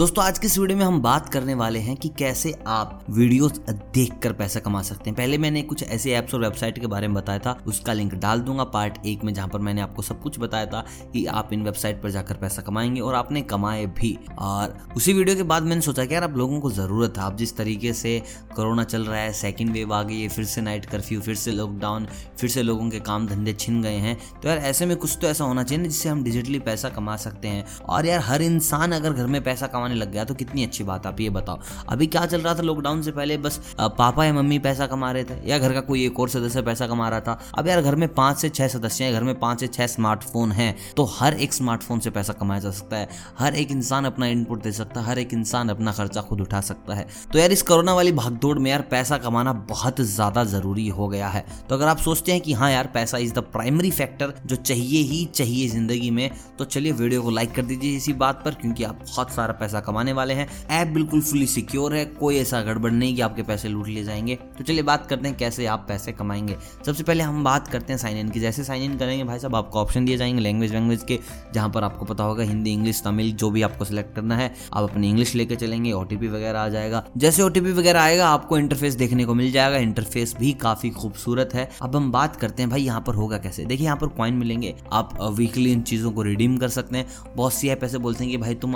दोस्तों, आज की इस वीडियो में हम बात करने वाले हैं कि कैसे आप वीडियोस देखकर पैसा कमा सकते हैं। पहले मैंने कुछ ऐसे ऐप्स और वेबसाइट के बारे में बताया था, उसका लिंक डाल दूँगा पार्ट एक में, जहाँ पर मैंने आपको सब कुछ बताया था कि आप इन वेबसाइट पर जाकर पैसा कमाएँगे और आपने कमाए भी। और उसी वीडियो के बाद मैंने सोचा कि यार, आप लोगों को ज़रूरत है। आप जिस तरीके से कोरोना चल रहा है सेकेंड वेव आ गई है, फिर से नाइट कर्फ्यू फिर से लॉकडाउन फिर से लोगों के काम धंधे छिन गए हैं तो यार ऐसे में कुछ तो ऐसा होना चाहिए जिससे हम डिजिटली पैसा कमा सकते हैं। और यार, हर इंसान अगर घर में पैसा कमाने लग गया तो कितनी अच्छी बात आप ये बताओ। अभी क्या चल रहा था लॉकडाउन से पहले? बस पापा या मम्मी पैसा कमा रहे थे, या घर का कोई एक और सदस्य पैसा कमा रहा था। अब यार घर में पाँच से छह सदस्य हैं, घर में पाँच से छह स्मार्टफ़ोन हैं तो हर एक स्मार्टफ़ोन से पैसा कमाया जा सकता है। हर एक इंसान अपना इनपुट दे सकता है, हर एक इंसान अपना खर्चा खुद उठा सकता है। तो यार इस कोरोना वाली भागदौड़ में यार पैसा कमाना बहुत ज़्यादा ज़रूरी हो गया है। तो अगर आप सोचते हैं कि हाँ यार, पैसा इज़ द प्राइमरी फैक्टर जो चाहिए ही चाहिए ज़िंदगी में तो चलिए वीडियो को लाइक कर दीजिए इसी बात पर, क्योंकि आप बहुत सारा पैसा कमाने वाले हैं। ऐप बिल्कुल फुली सिक्योर है। कोई ऐसा गड़बड़ नहीं कि आपके पैसे लूट लिए जाएँगे। तो चलिए बात करते हैं कैसे आप पैसे कमाएँगे। सबसे पहले हम बात करते हैं साइन इन की। जैसे साइन इन करेंगे भाई साहब, आपको ऑप्शन दिए जाएँगे लैंग्वेज लैंग्वेज के, जहाँ पर आपको पता होगा हिंदी इंग्लिश तमिल जो भी आपको सिलेक्ट करना है, आप अपनी इंग्लिश लेके चलेंगे ओटीपी वगैरह आ जाएगा। जैसे ओटीपी वगैरह आएगा, आपको इंटरफेस देखने को मिल जाएगा। इंटरफेस भी काफ़ी खूबसूरत है। अब हम बात करते हैं भाई यहाँ पर होगा कैसे। देखिए यहाँ पर कॉइन मिलेंगे। आप वीकली इन चीज़ों को रिडीम कर सकते हैं। बहुत सी ऐप ऐसे बोलते हैं कि भाई तुम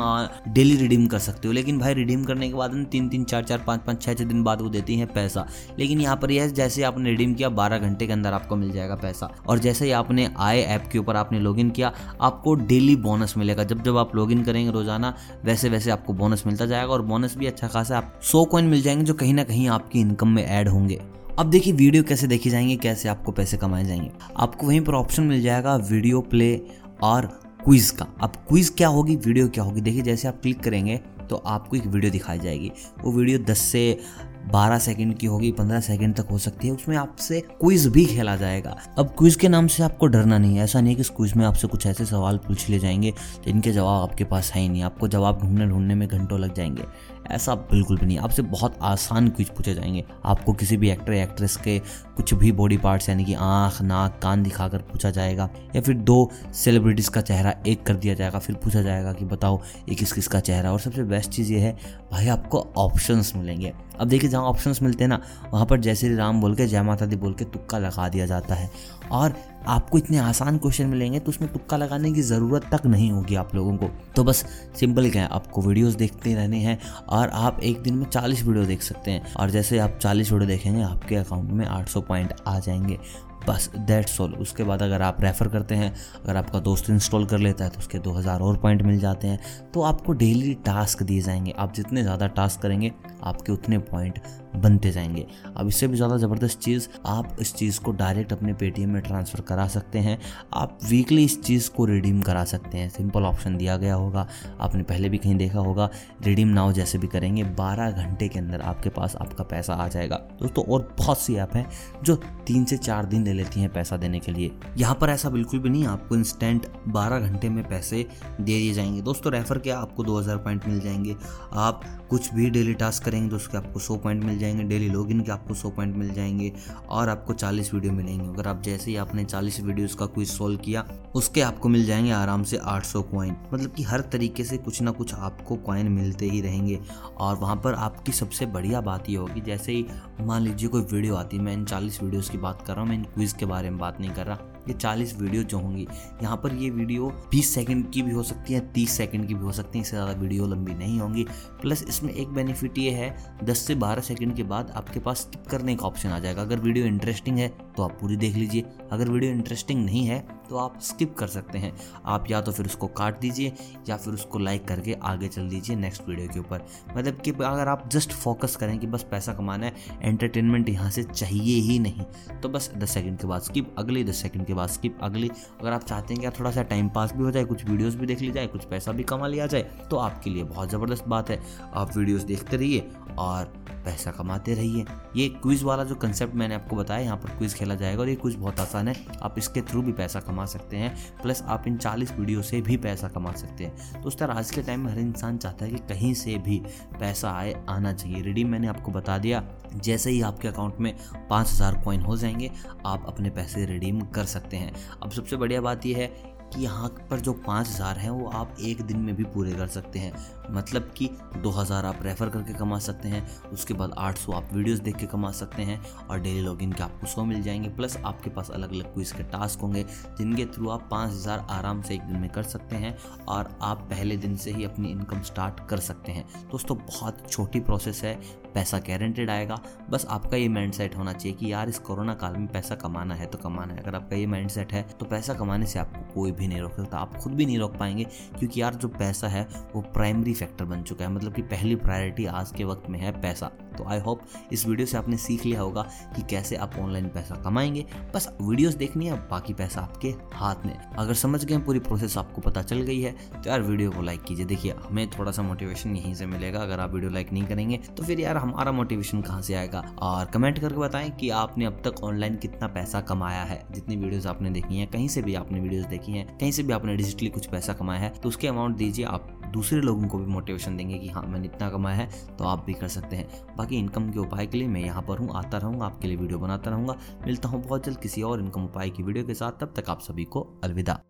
डेली रिडीम कर सकते हो, लेकिन भाई रिडीम करने के बाद तीन तीन, चार चार, पाँच पाँच छः छः दिन बाद वो देती हैं पैसा। लेकिन यहाँ पर यह जैसे आपने रिडीम किया, बारह घंटे के अंदर आपको मिल जाएगा पैसा। और जैसे ही आपने आए ऐप के ऊपर आपने लॉगिन किया, आपको डेली बोनस मिलेगा। जब जब आप लॉगिन करेंगे रोज़ाना, वैसे वैसे आपको बोनस मिलता जाएगा और बोनस भी अच्छा खासा आप सौ कॉइन मिल जाएँगे जो कहीं ना कहीं आपकी इनकम में ऐड होंगे। अब देखिए वीडियो कैसे देखी जाएँगे, कैसे आपको पैसे कमाए जाएँगे। आपको वहीं पर ऑप्शन मिल जाएगा वीडियो प्ले और क्विज का। अब क्विज क्या होगी, वीडियो क्या होगी? देखिए, जैसे आप क्लिक करेंगे तो आपको एक वीडियो दिखाई जाएगी। वो वीडियो 10 से 12 सेकंड की होगी 15 सेकंड तक हो सकती है। उसमें आपसे क्विज भी खेला जाएगा। अब क्विज के नाम से आपको डरना नहीं है। ऐसा नहीं है कि इस क्विज में आपसे कुछ ऐसे सवाल पूछ लिए जाएँगे, जिनके जवाब आपके पास है ही नहीं। आपको जवाब ढूँढने ढूँढने में घंटों लग जाएँगे। ऐसा बिल्कुल भी नहीं। आपसे बहुत आसान क्विज पूछे जाएँगे। आपको किसी भी एक्टर एक्ट्रेस के कुछ भी बॉडी पार्ट्स यानी कि आँख, नाक, कान दिखाकर पूछा जाएगा, या फिर दो सेलिब्रिटीज़ का चेहरा एक कर दिया जाएगा, फिर पूछा जाएगा कि बताओ ये किस किस का चेहरा और सबसे बेस्ट चीज़ ये है, भाई आपको ऑप्शंस मिलेंगे। अब देखिए जहाँ ऑप्शंस मिलते हैं ना, वहाँ पर जय श्री राम बोल के, जय माता दी बोल के तुक्का लगा दिया जाता है। और आपको इतने आसान क्वेश्चन मिलेंगे तो उसमें तुक्का लगाने की ज़रूरत तक नहीं होगी आप लोगों को। तो बस सिंपल क्या है, आपको वीडियोस देखते रहने हैं और आप एक दिन में 40 वीडियो देख सकते हैं। और जैसे आप 40 वीडियो देखेंगे, आपके अकाउंट में 800 पॉइंट आ जाएँगे। बस दैट्स ऑल उसके बाद अगर आप रेफ़र करते हैं, अगर आपका दोस्त इंस्टॉल कर लेता है तो उसके 2000 और पॉइंट मिल जाते हैं। तो आपको डेली टास्क दिए जाएँगे। आप जितने ज़्यादा टास्क करेंगे, आपके उतने पॉइंट बनते जाएँगे। अब इससे भी ज़्यादा ज़बरदस्त चीज़, आप इस चीज़ को डायरेक्ट अपने पेटीएम में ट्रांसफ़र करा सकते हैं। आप वीकली इस चीज़ को रिडीम करा सकते हैं। सिंपल ऑप्शन दिया गया होगा। आपने पहले भी कहीं देखा होगा रिडीम नाउ जैसे भी करेंगे, बारह घंटे के अंदर आपके पास आपका पैसा आ जाएगा। दोस्तों, और बहुत सी ऐप हैं जो तीन से चार दिन ले लेती हैं पैसा देने के लिए। यहाँ पर ऐसा बिल्कुल भी नहीं, आपको इंस्टेंट बारह घंटे में पैसे दे दिए जाएँगे। दोस्तों रेफर किया, आपको दो हज़ार पॉइंट मिल जाएँगे। आप कुछ भी डेली टास्क करेंगे तो उसके आपको सौ पॉइंट मिल जाएँगे। डेली लॉगिन के आपको सौ पॉइंट मिल जाएँगे और आपको चालीस वीडियो मिलेंगे। अगर आप जैसे ही आपने चालीस वीडियोस का क्विज सॉल्व किया, उसके आपको मिल जाएँगे आराम से आठ सौ कॉइन मतलब कि हर तरीके से कुछ ना कुछ आपको कॉइन मिलते ही रहेंगे और वहाँ पर आपकी सबसे बढ़िया बात ये होगी, जैसे ही मान लीजिए कोई वीडियो आती है, मैं इन चालीस वीडियोज़ की बात कर रहा हूँ, मैं इन क्विज के बारे में बात नहीं कर रहा। ये 40 वीडियो जो होंगी, यहाँ पर ये वीडियो 20 सेकंड की भी हो सकती है 30 सेकंड की भी हो सकती है, इससे ज़्यादा वीडियो लंबी नहीं होंगी। प्लस इसमें एक बेनिफिट ये है 10 से 12 सेकंड के बाद आपके पास स्किप करने का ऑप्शन आ जाएगा। अगर वीडियो इंटरेस्टिंग है तो आप पूरी देख लीजिए। अगर वीडियो इंटरेस्टिंग नहीं है तो आप स्किप कर सकते हैं। आप या तो फिर उसको काट दीजिए, या फिर उसको लाइक करके आगे चल दीजिए नेक्स्ट वीडियो के ऊपर। मतलब कि अगर आप जस्ट फोकस करें कि बस पैसा कमाना है एंटरटेनमेंट यहाँ से चाहिए ही नहीं। तो बस दस सेकंड के बाद स्किप अगले दस सेकंड के बाद स्किप अगली। अगर आप चाहते हैं कि थोड़ा सा टाइम पास भी हो जाए, कुछ वीडियोज़ भी देख ली जाए, कुछ पैसा भी कमा लिया जाए तो आपके लिए बहुत ज़बरदस्त बात है। आप वीडियोज़ देखते रहिए और पैसा कमाते रहिए। ये क्विज वाला जो कंसेप्ट मैंने आपको बताया, यहाँ पर क्विज खेला जाएगा और ये क्विज बहुत आसान है। आप इसके थ्रू भी पैसा कमा सकते हैं प्लस आप इन 40 वीडियो से भी पैसा कमा सकते हैं। तो उस तरह आज के टाइम में हर इंसान चाहता है कि कहीं से भी पैसा आए, आना चाहिए। रिडीम मैंने आपको बता दिया, जैसे ही आपके अकाउंट में पाँच हज़ार कॉइन हो जाएँगे, आप अपने पैसे रिडीम कर सकते हैं। अब सबसे बढ़िया बात यह है कि यहाँ पर जो पाँच हज़ार हैं, वो आप एक दिन में भी पूरे कर सकते हैं। मतलब कि 2000 आप रेफर करके कमा सकते हैं, उसके बाद 800 आप वीडियोस देख के कमा सकते हैं और डेली लॉगिन के आपको सौ मिल जाएँगे प्लस आपके पास अलग अलग क्विज के टास्क होंगे, जिनके थ्रू आप 5000 आराम से एक दिन में कर सकते हैं और आप पहले दिन से ही अपनी इनकम स्टार्ट कर सकते हैं। दोस्तों, बहुत छोटी प्रोसेस है, पैसा गारंटेड आएगा। बस आपका ये माइंड होना चाहिए कि यार इस कोरोना काल में पैसा कमाना है तो कमाना है, अगर आपका ये माइंड है तो पैसा कमाने से आपको कोई भी नहीं रोक सकता, आप खुद भी नहीं रोक पाएँगे, क्योंकि यार जो पैसा है वो प्राइमरी फैक्टर बन चुका है मतलब कि पहली प्रायोरिटी आज के वक्त में है पैसा। तो आई होप इस वीडियो से आपने सीख लिया होगा कि कैसे आप ऑनलाइन पैसा कमाएँगे। बस वीडियोस देखनी है बाकी पैसा आपके हाथ में। अगर समझ गए पूरी प्रोसेस आपको पता चल गई है तो यार वीडियो को लाइक कीजिए। देखिए, हमें थोड़ा सा मोटिवेशन यहीं से मिलेगा, अगर आप वीडियो लाइक नहीं करेंगे तो फिर यार हमारा मोटिवेशन कहाँ से आएगा? और कमेंट करके बताएँ कि आपने अब तक ऑनलाइन कितना पैसा कमाया है। जितनी वीडियोस आपने देखी हैं, कहीं से भी आपने वीडियोस देखी हैं, कहीं से भी आपने डिजिटली कुछ पैसा कमाया है तो उसके अमाउंट दीजिए, आप दूसरे लोगों को भी मोटिवेशन देंगे कि हाँ मैंने इतना कमाया है तो आप भी कर सकते हैं। बाकी इनकम के उपाय के लिए मैं यहाँ पर हूँ, आता रहूँगा, आपके लिए वीडियो बनाता रहूँगा। मिलता हूँ बहुत जल्द किसी और इनकम उपाय की वीडियो के साथ, तब तक आप सभी को अलविदा।